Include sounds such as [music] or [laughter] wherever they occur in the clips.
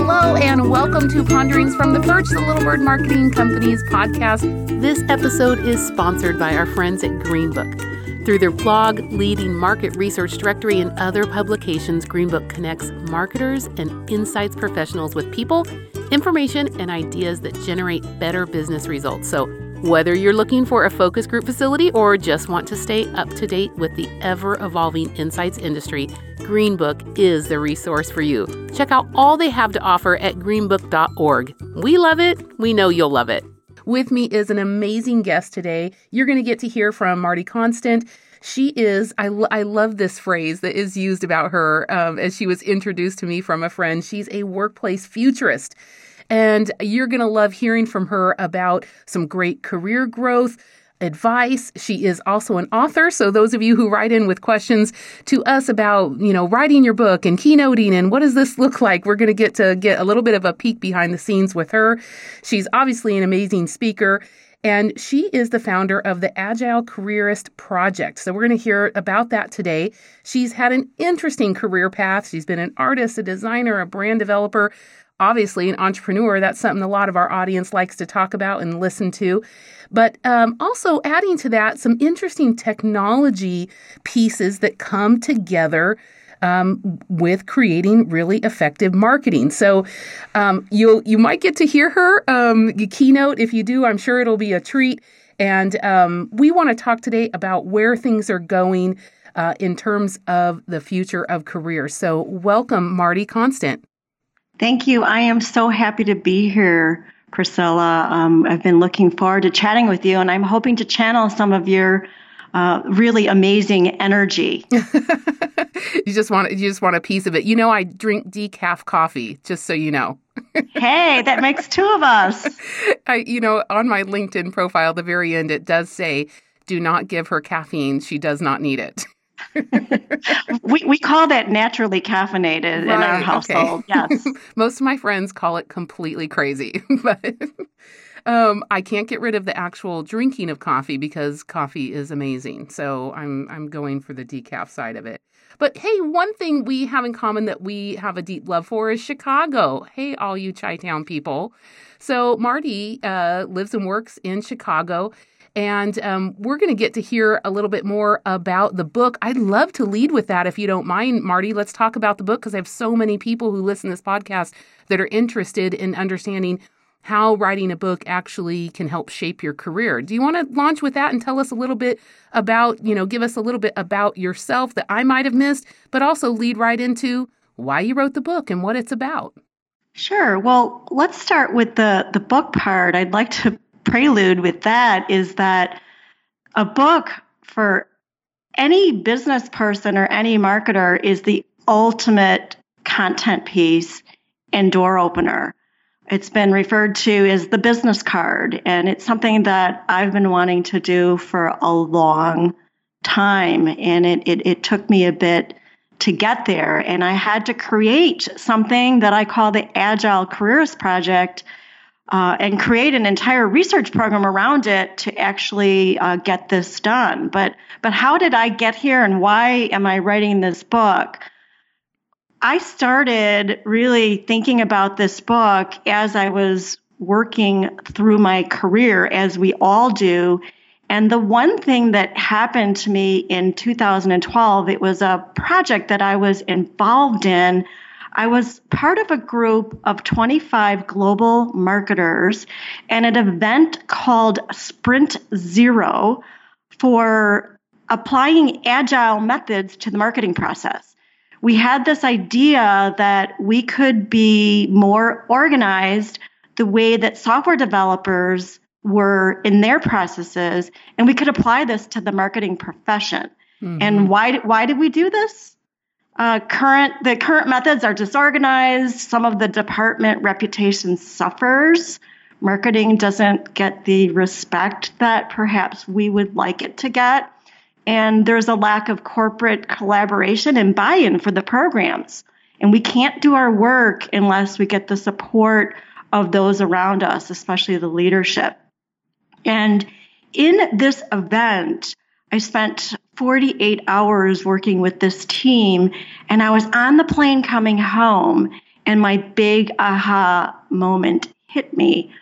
Hello, and welcome to Ponderings from the Perch, the Little Bird Marketing Company's podcast. This episode is sponsored by our friends at Greenbook. Through their blog, leading market research directory, and other publications, Greenbook connects marketers and insights professionals with people, information, and ideas that generate better business results. So, whether you're looking for a focus group facility or just want to stay up to date with the ever evolving insights industry, Greenbook is the resource for you. Check out all they have to offer at greenbook.org. We love it. We know you'll love it. With me is an amazing guest today. You're going to get to hear from Marti Konstant. She is, I, I love this phrase that is used about her um, as she was introduced to me from a friend. She's a workplace futurist. And you're going to love hearing from her about some great career growth advice. She is also an author. So those of you who write in with questions to us about, you know, writing your book and keynoting and what does this look like, we're going to get to get a little bit of a peek behind the scenes with her. She's obviously an amazing speaker. And she is the founder of the Agile Careerist Project. So, we're going to hear about that today. She's had an interesting career path. She's been an artist, a designer, a brand developer, obviously an entrepreneur. That's something a lot of our audience likes to talk about and listen to. But um, also adding to that some interesting technology pieces that come together um, with creating really effective marketing. So um, you you might get to hear her um, keynote. If you do, I'm sure it'll be a treat. And um, we want to talk today about where things are going uh, in terms of the future of careers. So welcome, Marti Konstant. Thank you. I am so happy to be here, Priscilla. Um, I've been looking forward to chatting with you, and I'm hoping to channel some of your uh, really amazing energy. [laughs] you just want you just want a piece of it. You know, I drink decaf coffee, just so you know. [laughs] hey, that makes two of us. [laughs] I, you know, on my LinkedIn profile, the very end, it does say, "Do not give her caffeine; she does not need it." [laughs] we, we call that naturally caffeinated right, in our household. Okay. Yes. [laughs] Most of my friends call it completely crazy, [laughs] but um, I can't get rid of the actual drinking of coffee because coffee is amazing. So I'm I'm going for the decaf side of it. But hey, one thing we have in common that we have a deep love for is Chicago. Hey, all you Chi Town people. So Marty uh, lives and works in Chicago. And um, we're going to get to hear a little bit more about the book. I'd love to lead with that if you don't mind, Marti. Let's talk about the book because I have so many people who listen to this podcast that are interested in understanding how writing a book actually can help shape your career. Do you want to launch with that and tell us a little bit about, you know, give us a little bit about yourself that I might have missed, but also lead right into why you wrote the book and what it's about? Sure. Well, let's start with the the book part. I'd like to prelude with that is that a book for any business person or any marketer is the ultimate content piece and door opener. It's been referred to as the business card, and it's something that I've been wanting to do for a long time. And it, it, it took me a bit to get there. And I had to create something that I call the Agile Careers Project uh, and create an entire research program around it to actually uh, get this done. But but how did I get here, and why am I writing this book? I started really thinking about this book as I was working through my career, as we all do. And the one thing that happened to me in 2012, it was a project that I was involved in I was part of a group of 25 global marketers and an event called Sprint Zero for applying agile methods to the marketing process. We had this idea that we could be more organized the way that software developers were in their processes, and we could apply this to the marketing profession. Mm-hmm. And why, why did we do this? Uh, current the current methods are disorganized. Some of the department reputation suffers. Marketing doesn't get the respect that perhaps we would like it to get, and there's a lack of corporate collaboration and buy-in for the programs. And we can't do our work unless we get the support of those around us, especially the leadership. And in this event, I spent 48 hours working with this team, and I was on the plane coming home. And my big aha moment hit me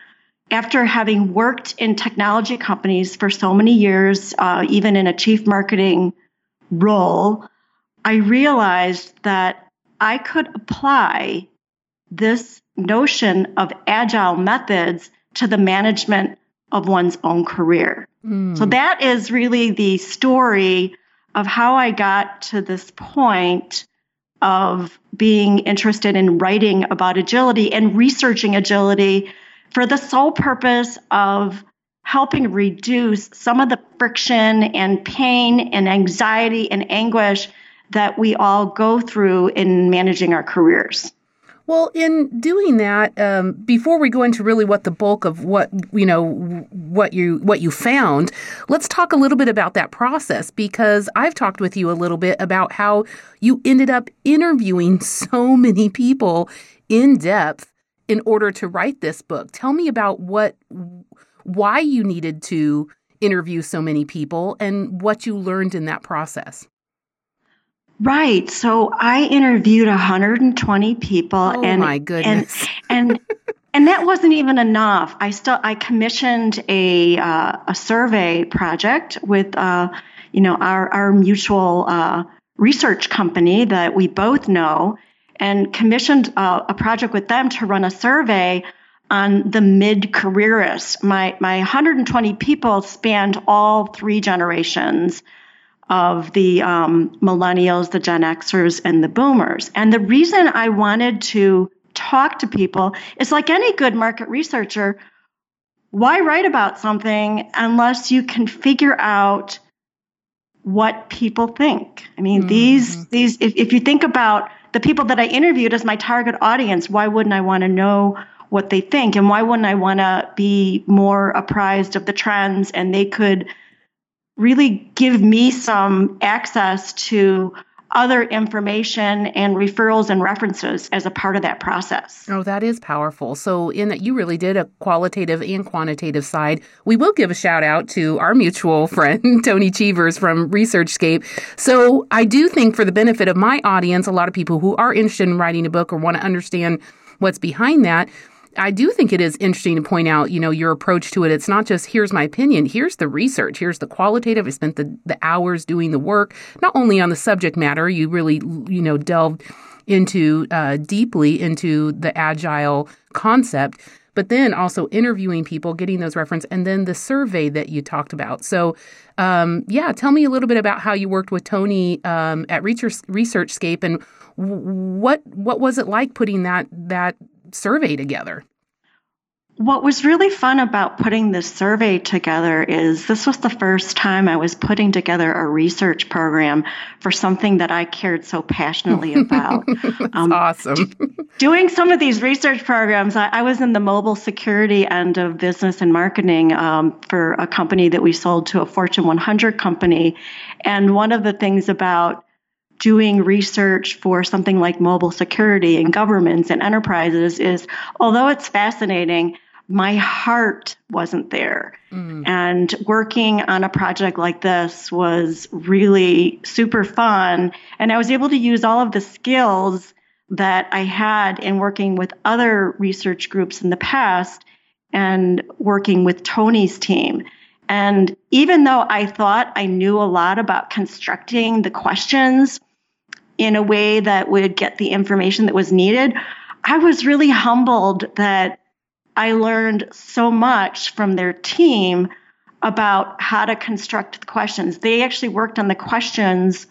after having worked in technology companies for so many years, uh, even in a chief marketing role, I realized that I could apply this notion of agile methods to the management of one's own career. Mm. So that is really the story of how I got to this point of being interested in writing about agility and researching agility for the sole purpose of helping reduce some of the friction and pain and anxiety and anguish that we all go through in managing our careers. Well, in doing that, um, before we go into really what the bulk of what you know what you what you found, let's talk a little bit about that process because I've talked with you a little bit about how you ended up interviewing [laughs] so many people in depth in order to write this book. Tell me about what why you needed to interview so many people and what you learned in that process. Right. So I interviewed 120 people oh and my goodness. and [laughs] and, and that wasn't even enough. I still I commissioned a uh, a survey project with uh, you know our our mutual uh, research company that we both know and commissioned uh, a project with them to run a survey on the mid careerists. My my 120 people spanned all three generations of the um, millennials, the Gen Xers, and the boomers. And the reason I wanted to talk to people is like any good market researcher, why write about something unless you can figure out what people think? I mean, mm-hmm. these these if, if you think about the people that I interviewed as my target audience, why wouldn't I want to know what they think? And why wouldn't I want to be more apprised of the trends and they could really give me some access to other information and referrals and references as a part of that process. Oh, that is powerful. So, in that you really did a qualitative and quantitative side. We will give a shout out to our mutual [laughs] friend, Tony Cheevers from ResearchScape. So, I do think for the benefit of my audience, a lot of people who are interested in writing a book or want to understand what's behind that, I do think it is interesting to point out, you know, your approach to it. It's not just here's my opinion, here's the research, here's the qualitative. I spent the, the hours doing the work, not only on the subject matter, you really, you know, delved into uh, deeply into the agile concept, but then also interviewing people, getting those reference, and then the survey that you talked about. So, um, yeah, tell me a little bit about how you worked with Tony um, at Research, ResearchScape and what what was it like putting that that survey together. What was really fun about putting this survey together is this was the first time I was putting together a research program for something that I cared so passionately [laughs] about. um, awesome. [laughs] doing some of these research programs, I, I, was in the mobile security end of business and marketing um, for a company that we sold to a Fortune 100 company. And one of the things about doing research for something like mobile security in governments and enterprises is although it's fascinating my heart wasn't there. Mm. and working on a project like this was really super fun. And i was able to use all of the skills that i had in working with other research groups in the past and working with tony's team. And even though I thought I knew a lot about constructing the questions in a way that would get the information that was needed, I was really humbled that I learned so much from their team about how to construct the questions. They actually worked on the questions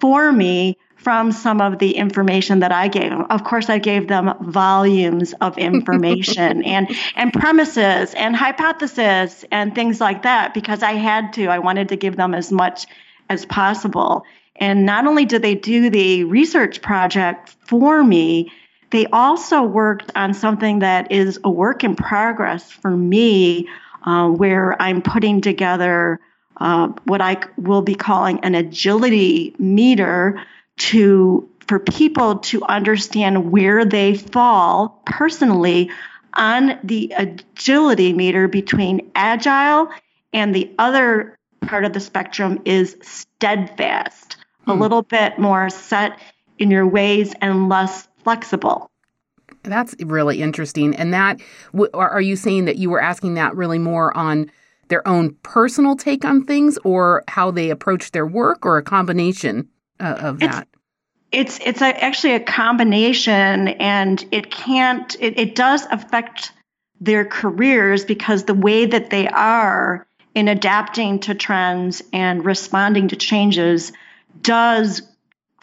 for me from some of the information that I gave them. Of course, I gave them volumes of information [laughs] and and premises and hypotheses and things like that because I had to. I wanted to give them as much as possible. And not only did they do the research project for me, they also worked on something that is a work in progress for me, uh, where I'm putting together uh, what I will be calling an agility meter to for people to understand where they fall personally on the agility meter between agile and the other part of the spectrum is steadfast a hmm. little bit more set in your ways and less flexible. That's really interesting. And that, are you saying that you were asking that really more on their own personal take on things or how they approach their work or a combination uh, of that? It's, it's, it's a, actually a combination and it can't, it, it does affect their careers because the way that they are in adapting to trends and responding to changes does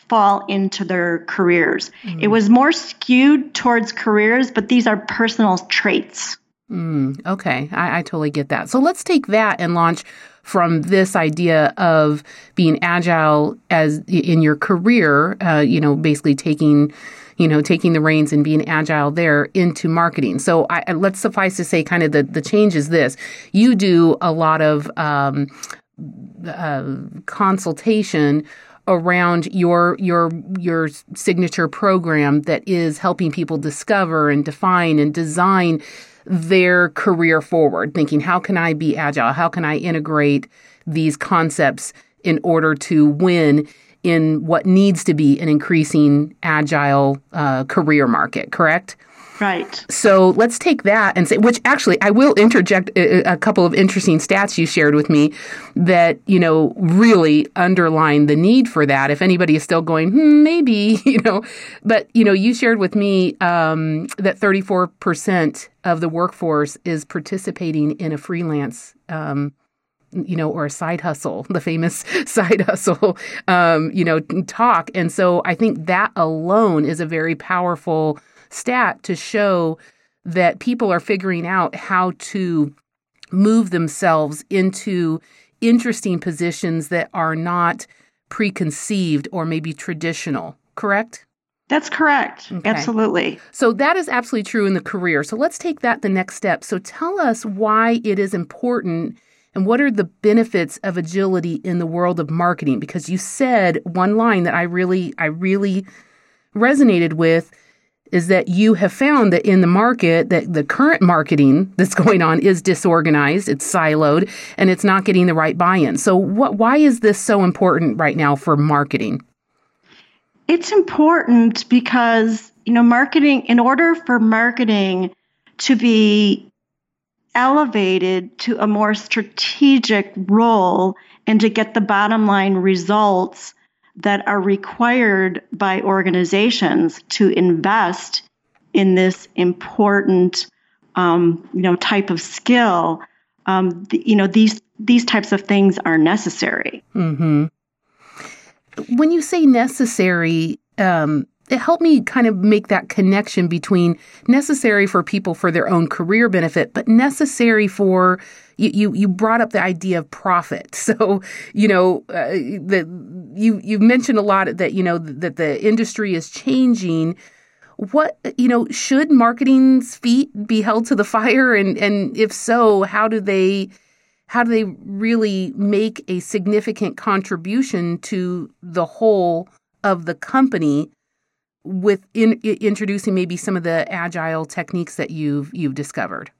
fall into their careers. Mm. It was more skewed towards careers, but these are personal traits. Mm, okay, I, I totally get that. So let's take that and launch from this idea of being agile as in your career. Uh, you know, basically taking you know, taking the reins and being agile there into marketing. So I, let's suffice to say, kind of the, the change is this: you do a lot of um, uh, consultation around your your your signature program that is helping people discover and define and design their career forward thinking how can i be agile? How can i integrate these concepts in order to win in what needs to be an increasing agile uh, career market? Correct Right. So let's take that and say, which actually I will interject a, a, couple of interesting stats you shared with me that, you know, really underline the need for that. If anybody is still going, hmm, maybe, [laughs] you know, but, you know, you shared with me um, that 34% of the workforce is participating in a freelance um, you know, or a side hustle, the famous [laughs] side hustle, um, you know, talk. And so I think that alone is a very powerful stat to show that people are figuring out how to move themselves into interesting positions that are not preconceived or maybe traditional, correct? That's correct. Okay. Absolutely. So that is absolutely true in the career. So let's take that the next step. So tell us why it is important and what are the benefits of agility in the world of marketing because you said one line that I really I really resonated with is that you have found that in the market that the current marketing that's going on is disorganized, it's siloed, and it's not getting the right buy-in. So what why is this so important right now for marketing? It's important because, you know, marketing in order for marketing to be elevated to a more strategic role and to get the bottom line results that are required by organizations to invest in this important um, you know type of skill um, you know these these types of things are necessary mm-hmm. when you say necessary um, it helped me kind of make that connection between necessary for people for their own career benefit, but necessary for you. You, you brought up the idea of profit, [laughs] so you know uh, you you mentioned a lot that you know that the industry is changing. What you know should marketing's feet be held to the [laughs] fire, and and if so, how do they? How do they really make a significant contribution to the whole of the company with in, introducing maybe some of the agile techniques that you've you've discovered.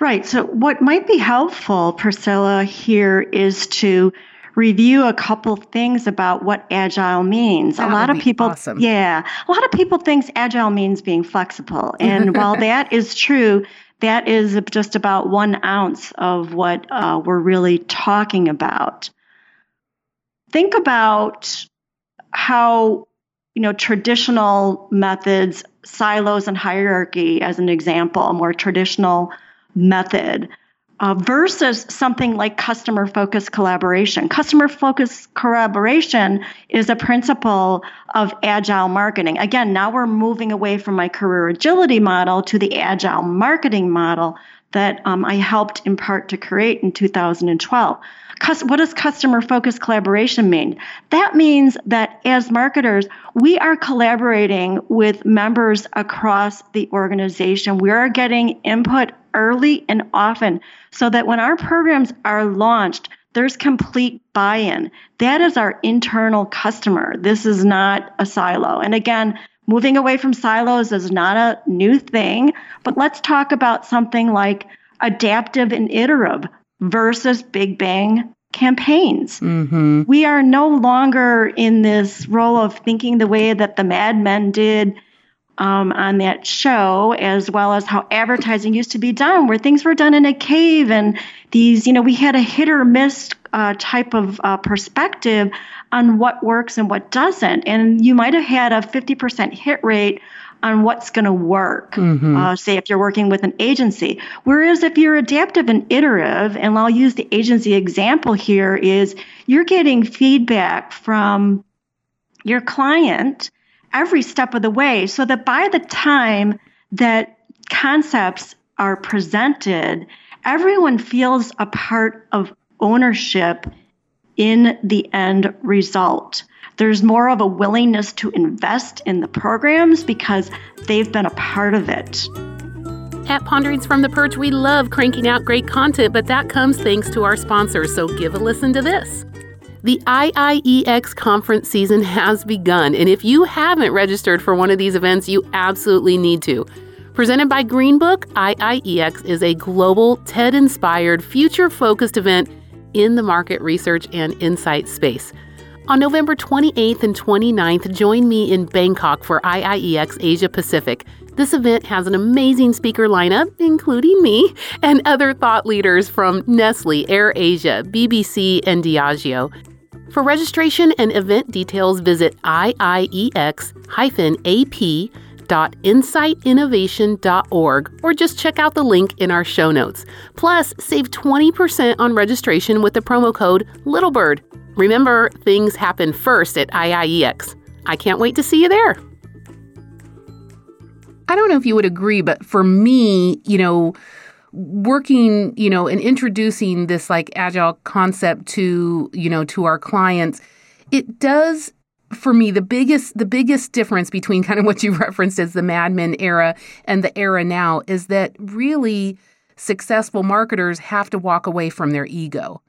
Right. So what might be helpful, Priscilla, here is to review a couple things about what agile means. That a lot of people awesome. yeah, a lot of people think agile means being flexible. And [laughs] while that is true, that is just about 1 ounce of what uh, we're really talking about. Think about how you know, traditional methods, silos and hierarchy, as an example, a more traditional method, uh, versus something like customer focused collaboration. Customer focused collaboration is a principle of agile marketing. Again, now we're moving away from my career agility model to the agile marketing model that um, I helped in part to create in 2012 what does customer focused collaboration mean? That means that as marketers, we are collaborating with members across the organization. We are getting input early and often so that when our programs are launched, there's complete buy in. That is our internal customer. This is not a silo. And again, moving away from silos is not a new thing, but let's talk about something like adaptive and iterative versus big bang campaigns. Mm-hmm. We are no longer in this role of thinking the way that the Mad Men did um, on that show, as well as how advertising used to be done, where things were done in a cave and these, you know, we had a hit or miss uh, type of uh, perspective on what works and what doesn't. And you might have had a 50% hit rate on what's going to work, mm-hmm. uh, say if you're working with an agency. Whereas if you're adaptive and iterative, and I'll use the agency example here, is you're getting feedback from your client every step of the way so that by the time that concepts are presented, everyone feels a part of ownership in the end result. There's more of a willingness to invest in the programs because they've been a part of it. At Ponderings from the Perch, we love cranking out great content, but that comes thanks to our sponsors, so give a listen to this. The IIEX conference season has begun, and if you haven't registered for one of these events, you absolutely need to. Presented by Greenbook, IIEX is a global TED inspired, future focused event in the market research and insight space. On November 28th and 29th, join me in Bangkok for IIEX Asia Pacific. This event has an amazing speaker lineup, including me, and other thought leaders from Nestle, AirAsia, BBC, and Diageo. For registration and event details, visit iiex-ap.insightinnovation.org or just check out the link in our show notes. Plus, save 20% on registration with the promo code LITTLEBIRD. Remember, things happen first at IIEX. I can't wait to see you there. I don't know if you would agree, but for me, you know, working, you know, and introducing this like agile concept to, you know, to our clients, it does for me the biggest the biggest difference between [laughs] kind of what you referenced as the Mad Men era and the era now is that really successful marketers have to walk away from their ego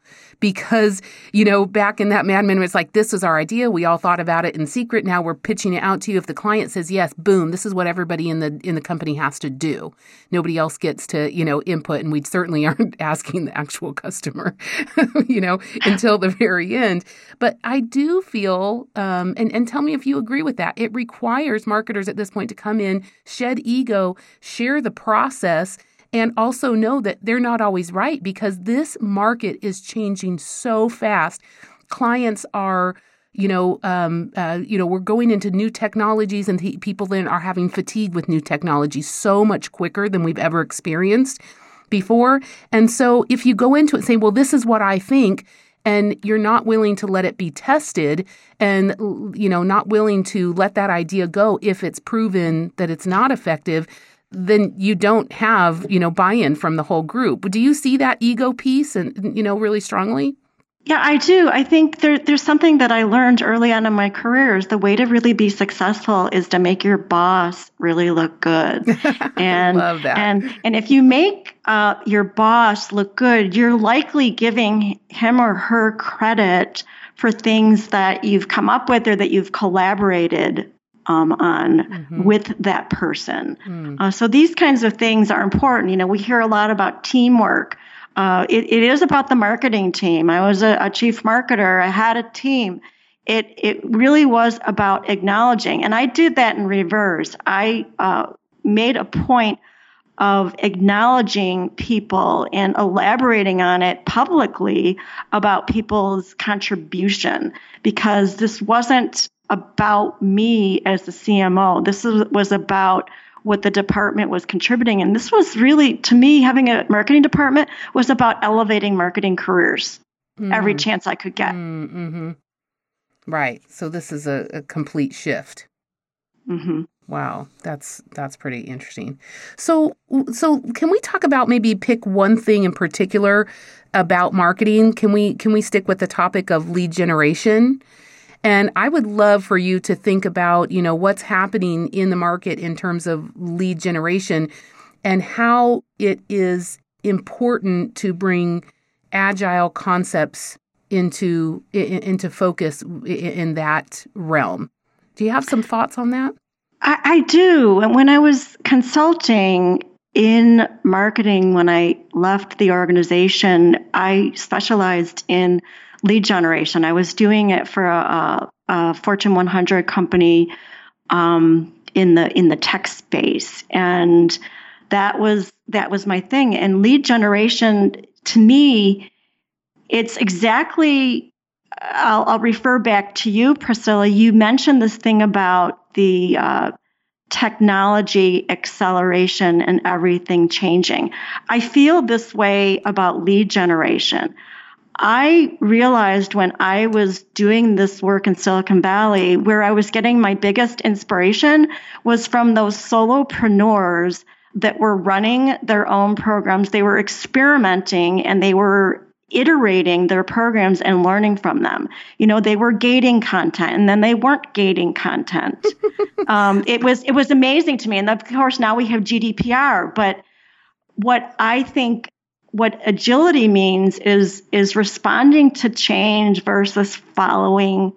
because you know back in that Mad Men it's like this was our idea. We all thought about it in secret. Now we're pitching it out to you. If the client says yes boom this is what everybody in the in the company has to do. Nobody else gets to you know input and we certainly [laughs] aren't asking the actual customer [laughs] you know until the very end. But I do feel um, and and tell me if you agree with that. It requires marketers at this point to come in shed ego share the process and also know that they're not always right because this market is changing so fast. Clients are you know, um, uh, you know, we're going into new technologies, and th- people then are having fatigue with new technology so much quicker than we've ever experienced before. And so, if you go into it saying, "Well, this is what I think," and you're not willing to let it be tested, and you know, not willing to let that idea go if it's proven that it's not effective, then you don't have, you know, buy-in from the whole group. Do you see that ego piece and you know really strongly? Yeah, I do. I think there, there's something that I learned early on in my career is the way to really be successful is to make your boss really look good. [laughs] And Love that. and and if you make uh, your boss look good, you're likely giving him or her credit for things that you've come up with or that you've collaborated um, on mm-hmm. with that person. Mm. Uh, so these kinds of things are important. You know, we hear a lot about teamwork. Uh, it, it is about the marketing team. I was a, a, chief marketer. I had a team. It it really was about acknowledging, and I did that in reverse. I uh, made a point of acknowledging people and elaborating on it publicly about people's contribution because this wasn't about me as the CMO. This was about what the department was contributing. And this was really, to me, having a marketing department was about elevating marketing careers mm-hmm. every chance I could get. Mm-hmm. Right. So this is a, a complete shift. Mm-hmm. Wow, that's that's pretty interesting. So so can we talk about maybe pick one thing in particular about marketing? Can we can we stick with the topic of lead generation? And I would love for you to think about, you know, what's happening in the market in terms of lead generation and how it is important to bring agile concepts into into focus in that realm. Do you have some thoughts on that? I, I do. And when I was consulting in marketing, when I left the organization, I specialized in lead generation. I was doing it for a, a Fortune 100 company um, in the in the tech space. And that was that was my thing. And lead generation to me it's exactly I'll, I'll refer back to you priscilla. You mentioned this thing about the uh, technology acceleration and everything changing. I feel this way about lead generation I realized when I was doing this work in Silicon Valley, where I was getting my biggest inspiration was from those solopreneurs that were running their own programs. They were experimenting and they were iterating their programs and learning from them. You know, they were gating content and then they weren't gating content. [laughs] um, it was it was amazing to me. And of course now we have GDPR, but what I think what agility means is is responding to change versus following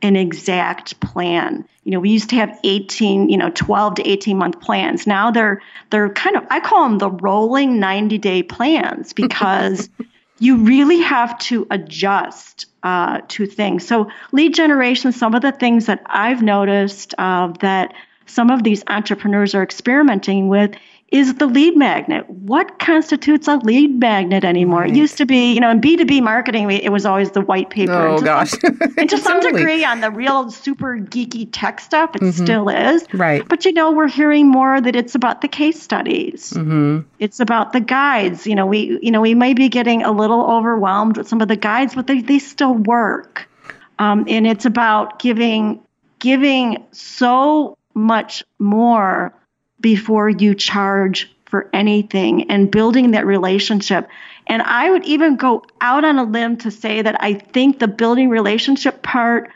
an exact plan. You know, we used to have 18, you know, 12 to 18 month plans. Now they're they're kind of I call them the rolling 90 day plans [laughs] because you really have to adjust uh, to things. So lead generation, some of the things that I've noticed uh, that some of these entrepreneurs are experimenting with is the lead magnet. What constitutes a lead magnet anymore? Right. It used to be, you know, in B2B marketing, it was always the white paper. Oh, and gosh. Some, and to [laughs] some degree, on the real super geeky tech stuff, it mm-hmm. still is. Right. But, you know, we're hearing more that it's about the case studies. Mm-hmm. It's about the guides. You know, we, you know, we may be getting a little overwhelmed with some of the guides, but they, they still work. Um, and it's about giving, giving so much more before you charge for anything and building that relationship. And I would even go out on a limb to say that I think the building relationship part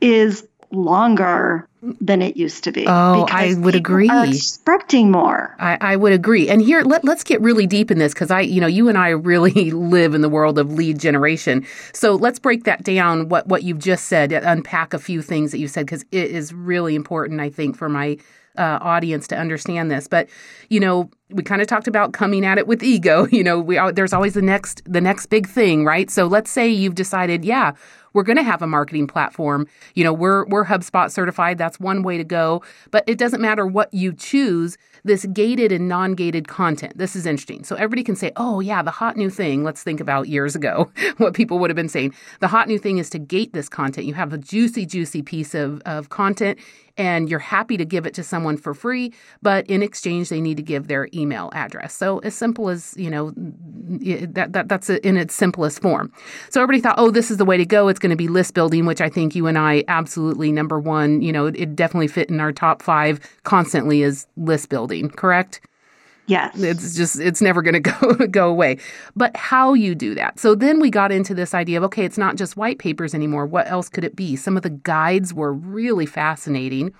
is longer than it used to be. Oh, I would agree. expecting more. I, I, would agree. And here, let, let's get really deep in this because I, you know, you and I really [laughs] live in the world of lead generation. So let's break that down. What what you've just said, unpack a few things that you said because it is really important. I think for my uh, audience to understand this. But you know, we kind of talked about coming at it with ego. [laughs] You know, we there's always the next the next big thing, right? So let's say you've decided, yeah, we're going to have a marketing platform. You know, we're we're HubSpot certified. That's one way to go. But it doesn't matter what you choose. This gated and non-gated content. This is interesting. So everybody can say, "Oh yeah, the hot new thing." Let's think about years ago [laughs] what people would have been saying. The hot new thing is to gate this content. You have a juicy, juicy piece of of content and you're happy to give it to someone for free, but in exchange they need to give their email address. So as simple as, you know, that, that that's in its simplest form. So everybody thought, "Oh, this is the way to go. It's going to be list building," which I think you and I absolutely number 1, you know, it definitely fit in our top 5 constantly is list building, correct? Yes. It's just it's never going [laughs] to go go away. But how you do that. So then we got into this idea of okay, it's not just white papers anymore. What else could it be? Some of the guides were really fascinating.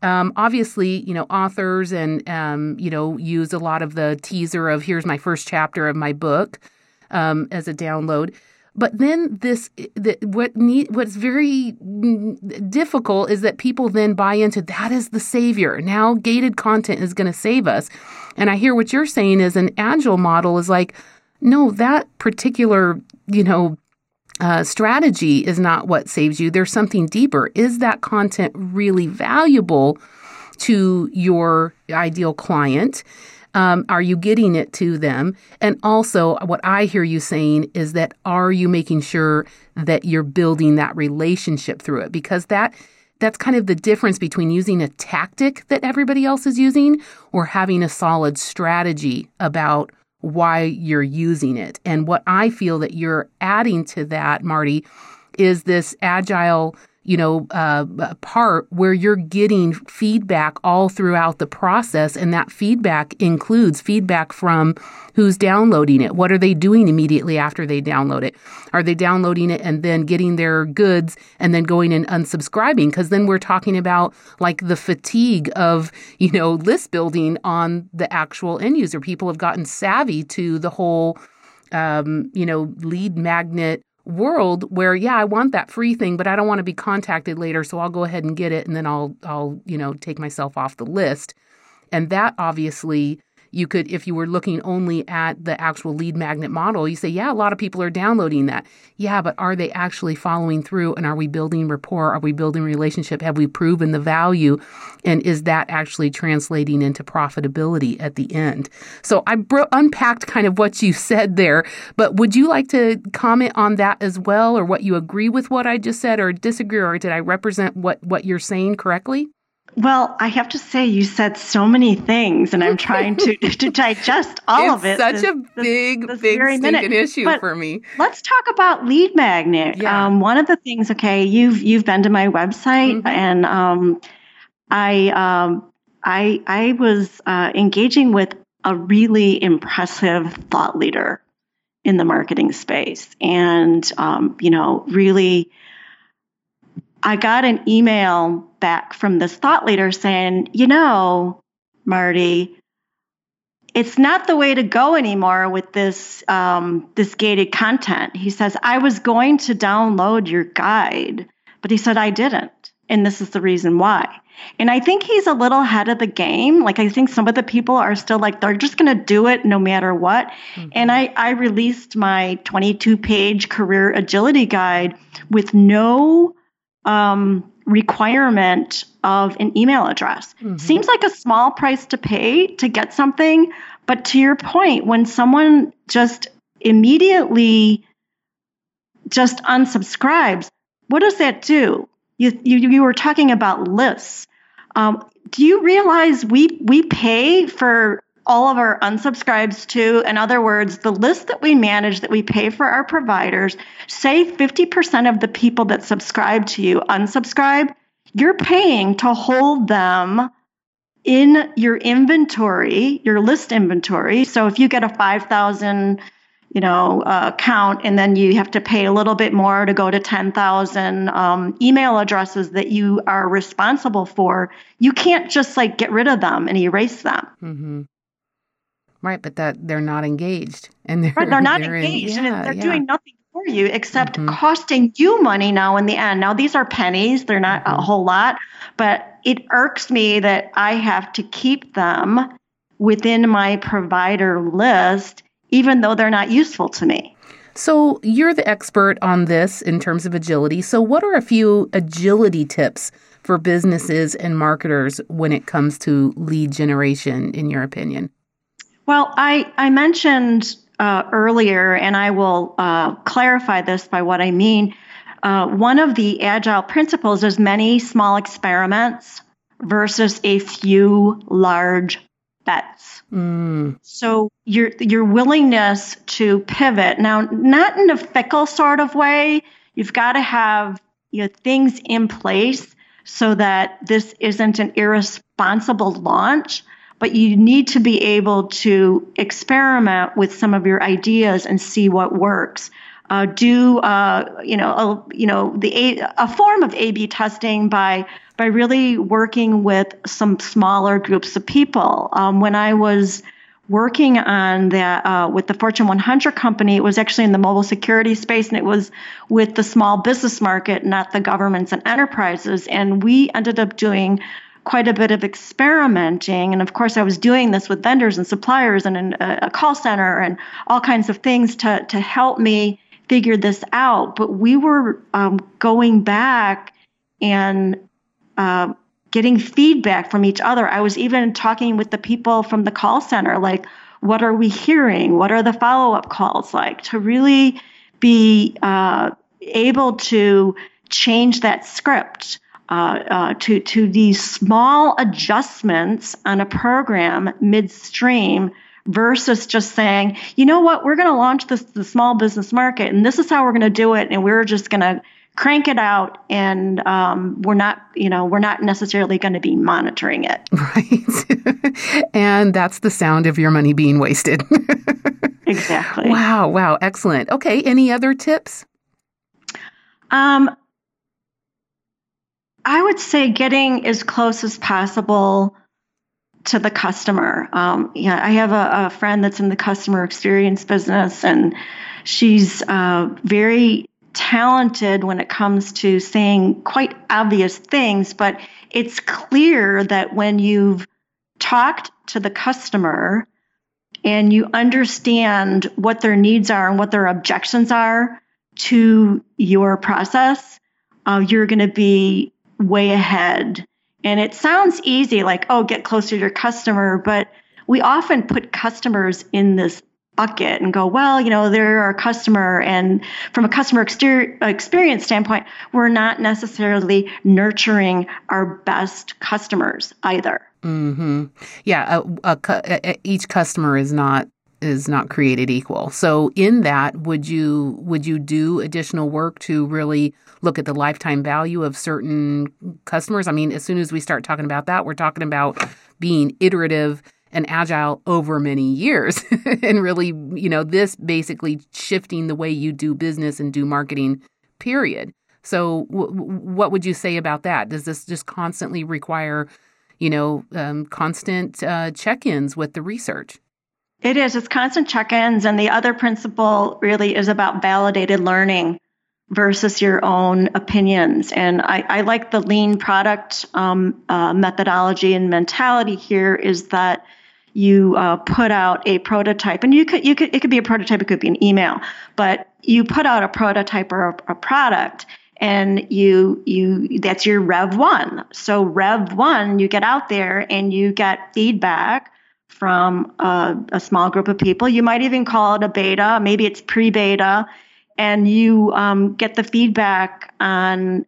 Um, obviously, you know, authors and um, you know use a lot of the teaser of here's my first chapter of my book um, as a download. But then this, the, what need, what's very difficult is that people then buy into that is the savior. Now gated content is going to save us. And I hear what you're saying is an agile model is like, no, that particular, you know, uh, strategy is not what saves you. There's something deeper. Is that content really valuable to your ideal client? Um, are you getting it to them? And also, what I hear you saying is that are you making sure that you're building that relationship through it? Because that that's kind of the difference between using a tactic that everybody else is using or having a solid strategy about why you're using it. And what I feel that you're adding to that, Marti, is this agile you know, uh, part where you're getting feedback all throughout the process. And that feedback includes feedback from who's downloading it. What are they doing immediately after they download it? Are they downloading it and then getting their goods and then going and unsubscribing? Because then we're talking about like the fatigue of, you know, list building on the actual end user. People have gotten savvy to the whole, um, you know, lead magnet world where yeah I want that free thing but I don't want to be contacted later so I'll go ahead and get it and then I'll I'll you know take myself off the list. And that obviously you could, if you were looking only at the actual lead magnet model, you say, yeah, a lot of people are downloading that. Yeah, but are they actually following through? And are we building rapport? Are we building relationship? Have we proven the value? And is that actually translating into profitability at the end? So I bro- unpacked kind of what you said there, but would you like to comment on that as well, or what you agree with what I just said, or disagree, or did I represent what, what you're saying correctly? Well, I have to say, you said so many things, and I'm trying to [laughs] to digest all it's of it. Such this, a big, this, this big minute. issue but for me. Let's talk about lead magnet. Yeah. Um, one of the things, okay, you've you've been to my website, mm-hmm. and um, I um, I I was uh, engaging with a really impressive thought leader in the marketing space, and um, you know, really I got an email back from this thought leader saying, you know, Marti, it's not the way to go anymore with this um, this gated content. He says, I was going to download your guide, but he said I didn't, and this is the reason why. And I think he's a little ahead of the game. Like I think some of the people are still like they're just going to do it no matter what. Mm-hmm. And I I released my 22 page career agility guide with no um, requirement of an email address. Mm-hmm. Seems like a small price to pay to get something, but to your point, when someone just immediately just unsubscribes, what does that do? You you, you were talking about lists. Um, do you realize we we pay for all of our unsubscribes to. In other words, the list that we manage that we pay for our providers, say 50% of the people that subscribe to you unsubscribe, you're paying to hold them in your inventory, your list inventory. So if you get a 5,000 you know, uh, count, and then you have to pay a little bit more to go to 10,000 um, email addresses that you are responsible for. You can't just like get rid of them and erase them. Mm-hmm. Right, but that they're not engaged, and [laughs] they're right, they're not they're engaged, in, yeah, and they're yeah. doing nothing for you except mm-hmm. costing you money now in the end. Now these are pennies; they're not mm-hmm. a whole lot, but it irks me that I have to keep them within my provider list, even though they're not useful to me. So you're the expert on this in terms of agility. So what are a few agility tips for businesses and marketers when it comes to lead generation, in your opinion? Well, I, I mentioned uh, earlier, and I will uh, clarify this by what I mean. Uh, one of the agile principles is many small experiments versus a few large bets. Mm. So your your willingness to pivot now, not in a fickle sort of way. You've got to have you know, things in place so that this isn't an irresponsible launch but you need to be able to experiment with some of your ideas and see what works. Uh, do uh, you know a, you know the a, a form of A/B testing by by really working with some smaller groups of people. Um, when I was working on that uh, with the Fortune 100 company, it was actually in the mobile security space, and it was with the small business market, not the governments and enterprises. And we ended up doing quite a bit of experimenting. And of course, I was doing this with vendors and suppliers and a call center and all kinds of things to, to help me figure this out. But we were um, going back and uh, getting feedback from each other. I was even talking with the people from the call center, like, what are we hearing? What are the follow up calls like? To really be uh, able to change that script uh, uh, to to these small adjustments on a program midstream versus just saying, you know what, we're going to launch this the small business market, and this is how we're going to do it, and we're just going to crank it out and um, we're not you know we're not necessarily going to be monitoring it. [laughs] Right. [laughs] And that's the sound of your money being wasted. [laughs] Exactly. Wow wow excellent. Okay any other tips? Um, I would say getting as close as possible to the customer. Um, yeah, I have a, a, friend that's in the customer experience business, and she's uh, very talented when it comes to saying quite obvious things. But it's clear that when you've talked to the customer, and you understand what their needs are and what their objections are to your process, uh, you're going to be way ahead. And it sounds easy, like, oh, get closer to your customer, but we often put customers in this bucket and go, well, you know, they're our customer. And from a customer experience standpoint, we're not necessarily nurturing our best customers either. Mm-hmm. Yeah, a, a, a, each customer is not is not created equal. So in that, would you would you do additional work to really look at the lifetime value of certain customers? I mean, as soon as we start talking about that, we're talking about being iterative and agile over many years [laughs] and really, you know, this basically shifting the way you do business and do marketing period. So w- what would you say about that? Does this just constantly require you know, um, constant uh, check ins with the research. It is. It's constant check ins. And the other principle really is about validated learning versus your own opinions. And I, I like the lean product um, uh, methodology and mentality here is that you uh, put out a prototype and you could you could it could be a prototype it could be an email but you put out a prototype or a, a product and you you that's your rev 1 so rev 1 you get out there and you get feedback from a, a small group of people. You might even call it a beta. Maybe it's pre-beta. And you um, get the feedback on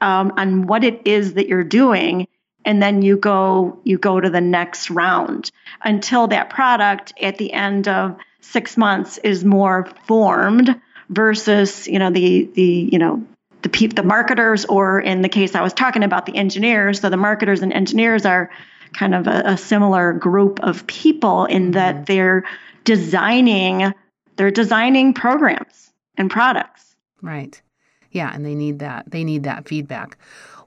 um, on what it is that you're doing. And then you go you go to the next round until that product at the end of six months is more formed versus you know the the you know the pe- the marketers, or in the case I was talking about, the engineers. So the marketers and engineers are kind of a, a similar group of people in mm-hmm. that they're designing they're designing programs and products. Right. Yeah, and they need that. They need that feedback.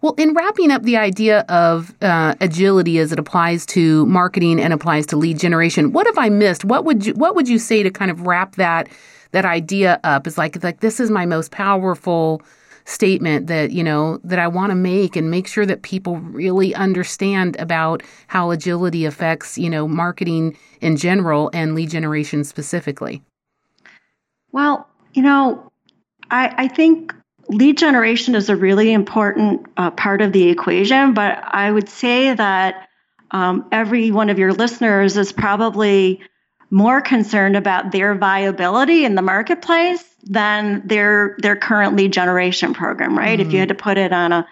Well, in wrapping up the idea of uh, agility as it applies to marketing and applies to lead generation, what have I missed? What would you What would you say to kind of wrap that that idea up? Is like like this is my most powerful statement that you know that I want to make and make sure that people really understand about how agility affects you know marketing in general and lead generation specifically? Well, you know, I, I think lead generation is a really important uh, part of the equation, but I would say that um, every one of your listeners is probably more concerned about their viability in the marketplace than their their current lead generation program, right? Mm-hmm. If you had to put it on a,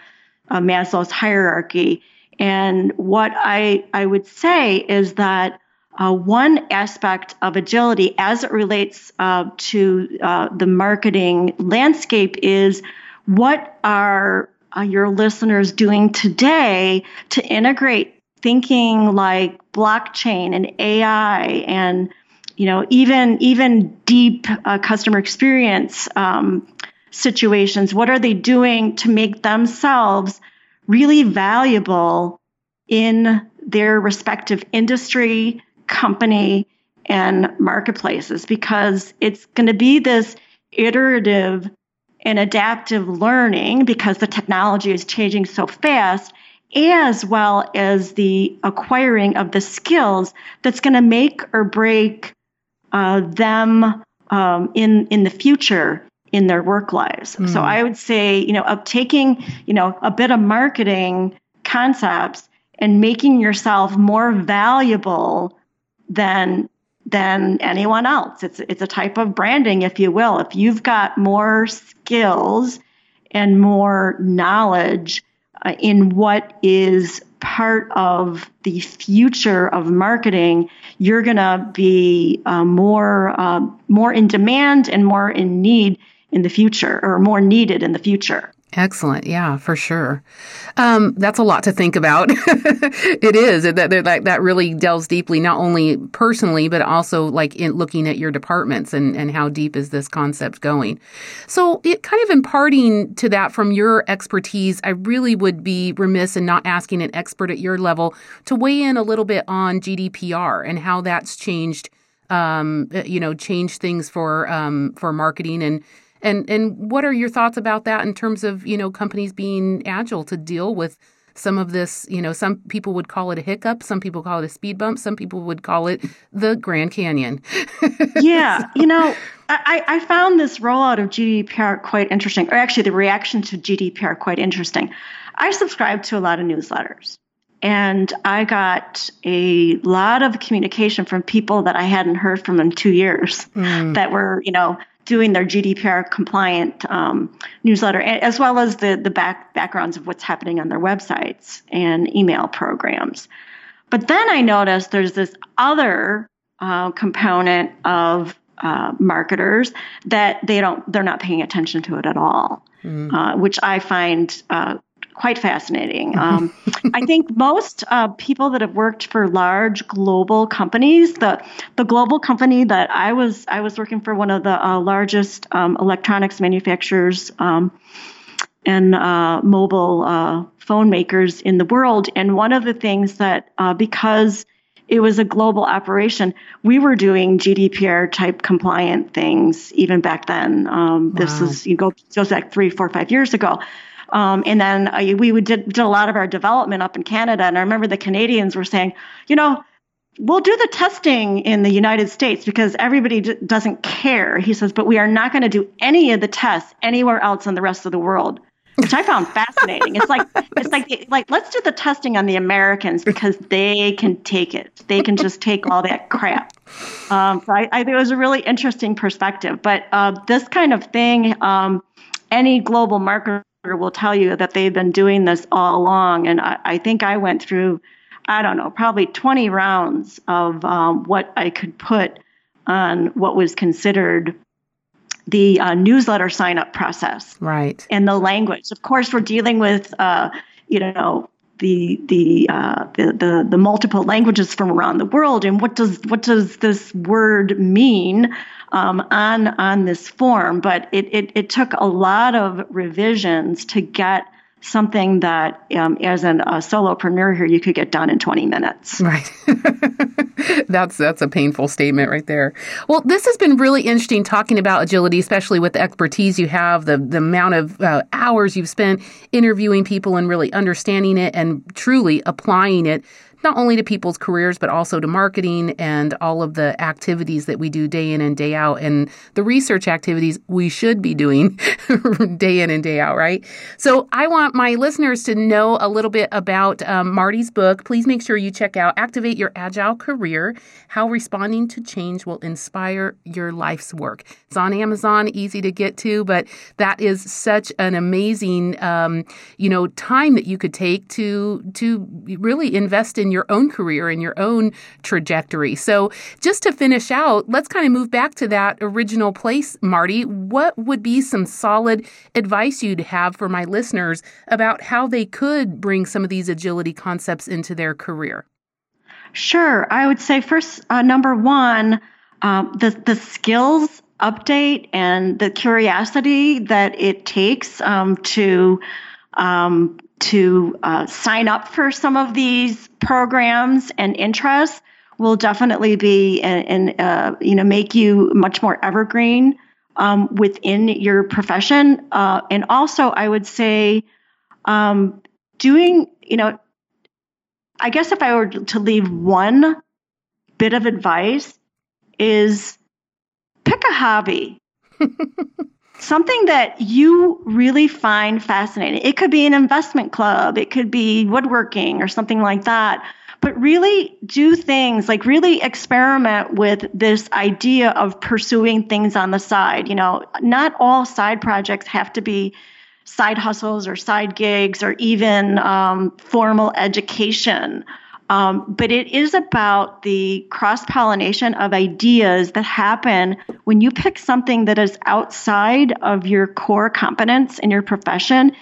a Maslow's hierarchy. And what I I would say is that uh, one aspect of agility as it relates uh, to uh, the marketing landscape is what are uh, your listeners doing today to integrate thinking like blockchain and AI and you know even even deep uh, customer experience um, situations what are they doing to make themselves really valuable in their respective industry company and marketplaces? Because it's going to be this iterative and adaptive learning because the technology is changing so fast as well as the acquiring of the skills that's going to make or break uh, them um, in in the future in their work lives. Mm. So hmm. I would say, you know, of taking, you know, a bit of marketing concepts and making yourself more valuable than than anyone else. It's it's a type of branding, if you will. If you've got more skills and more knowledge uh, in what is part of the future of marketing, you're going to be uh, more uh, more in demand and more in need in the future, or more needed in the future. Excellent. Yeah, for sure. Um, that's a lot to think about. [laughs] it is that, that that really delves deeply, not only personally, but also like in looking at your departments and, and how deep is this concept going. So it kind of imparting to that from your expertise, I really would be remiss in not asking an expert at your level to weigh in a little bit on GDPR and how that's changed, um, you know, changed things for, um, for marketing and, and and what are your thoughts about that in terms of you know companies being agile to deal with some of this, you know, some people would call it a hiccup, some people call it a speed bump, some people would call it the Grand Canyon. [laughs] yeah, you know, I, I found this rollout of GDPR quite interesting, or actually the reaction to GDPR quite interesting. I subscribe to a lot of newsletters. And I got a lot of communication from people that I hadn't heard from in two years mm. that were, you know, doing their GDPR compliant um, newsletter, as well as the the back backgrounds of what's happening on their websites and email programs. But then I noticed there's this other uh, component of uh, marketers that they don't they're not paying attention to it at all, mm. uh, which I find uh, quite fascinating. [laughs] Um, I think most uh, people that have worked for large global companies, the the global company that I was I was working for one of the uh, largest um, electronics manufacturers um, and uh, mobile uh, phone makers in the world, and one of the things that uh, because it was a global operation. We were doing GDPR type compliant things even back then. Um, wow. This is you go goes back three, four, five years ago. Um, and then we would did, did a lot of our development up in Canada. And I remember the Canadians were saying, you know, we'll do the testing in the United States because everybody d- doesn't care. He says, but we are not going to do any of the tests anywhere else in the rest of the world. Which I found fascinating. It's like it's like like let's do the testing on the Americans because they can take it. They can just take all that crap. Um, so I, I, think it was a really interesting perspective. But uh, this kind of thing, um, any global marketer will tell you that they've been doing this all along. And I, I think I went through, I don't know, probably 20 rounds of um, what I could put on what was considered the uh, newsletter sign up process. Right. And the language. Of course, we're dealing with, uh, you know, the the, uh, the the the multiple languages from around the world, and what does what does this word mean? um, on on this form, but it, it, it took a lot of revisions to get something that um, as an, a solopreneur here you could get done in 20 minutes. Right. [laughs] That's that's a painful statement right there. Well this has been really interesting talking about agility especially with the expertise you have the, the amount of uh, hours you've spent interviewing people and really understanding it and truly applying it not only to people's careers, but also to marketing and all of the activities that we do day in and day out and the research activities we should be doing [laughs] day in and day out, right? So I want my listeners to know a little bit about um, Marti's book. Please make sure you check out Activate Your Agile Career How Responding to Change Will Inspire Your Life's Work. It's on Amazon, easy to get to, but that is such an amazing, um, you know, time that you could take to, to really invest in your own career and your own trajectory. So, just to finish out, let's kind of move back to that original place, Marti. What would be some solid advice you'd have for my listeners about how they could bring some of these agility concepts into their career? Sure. I would say first, uh, number one, um, the the skills update and the curiosity that it takes um, to um, to uh, sign up for some of these programs and interests will definitely be and, uh, you know make you much more evergreen um, within your profession. Uh, and also, I would say um, doing you know, I guess if I were to leave one bit of advice is pick a hobby. [laughs] something that you really find fascinating. It could be an investment club, it could be woodworking or something like that. But really do things like really experiment with this idea of pursuing things on the side. You know, not all side projects have to be side hustles or side gigs or even um, formal education. Um, but it is about the cross pollination of ideas that happen when you pick something that is outside of your core competence in your profession.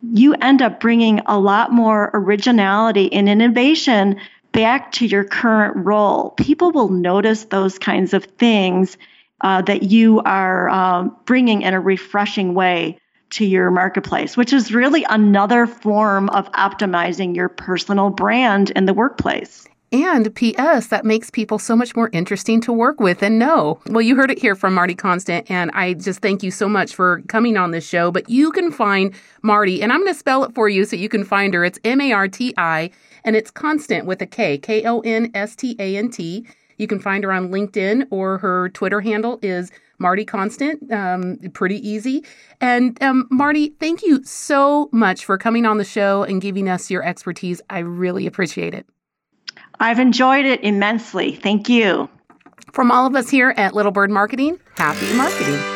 You end up bringing a lot more originality and innovation back to your current role. People will notice those kinds of things uh, that you are um, bringing in a refreshing way to your marketplace, which is really another form of optimizing your personal brand in the workplace. And P.S., that makes people so much more interesting to work with and know. Well, you heard it here from Marti Konstant, and I just thank you so much for coming on this show. But you can find Marti, and I'm going to spell it for you so you can find her. It's M A R T I, and it's Konstant with a K, K O N S T A N T. You can find her on LinkedIn, or her Twitter handle is Marti Konstant. Um, pretty easy. And um, Marti, thank you so much for coming on the show and giving us your expertise. I really appreciate it. I've enjoyed it immensely. Thank you. From all of us here at Little Bird Marketing, happy marketing.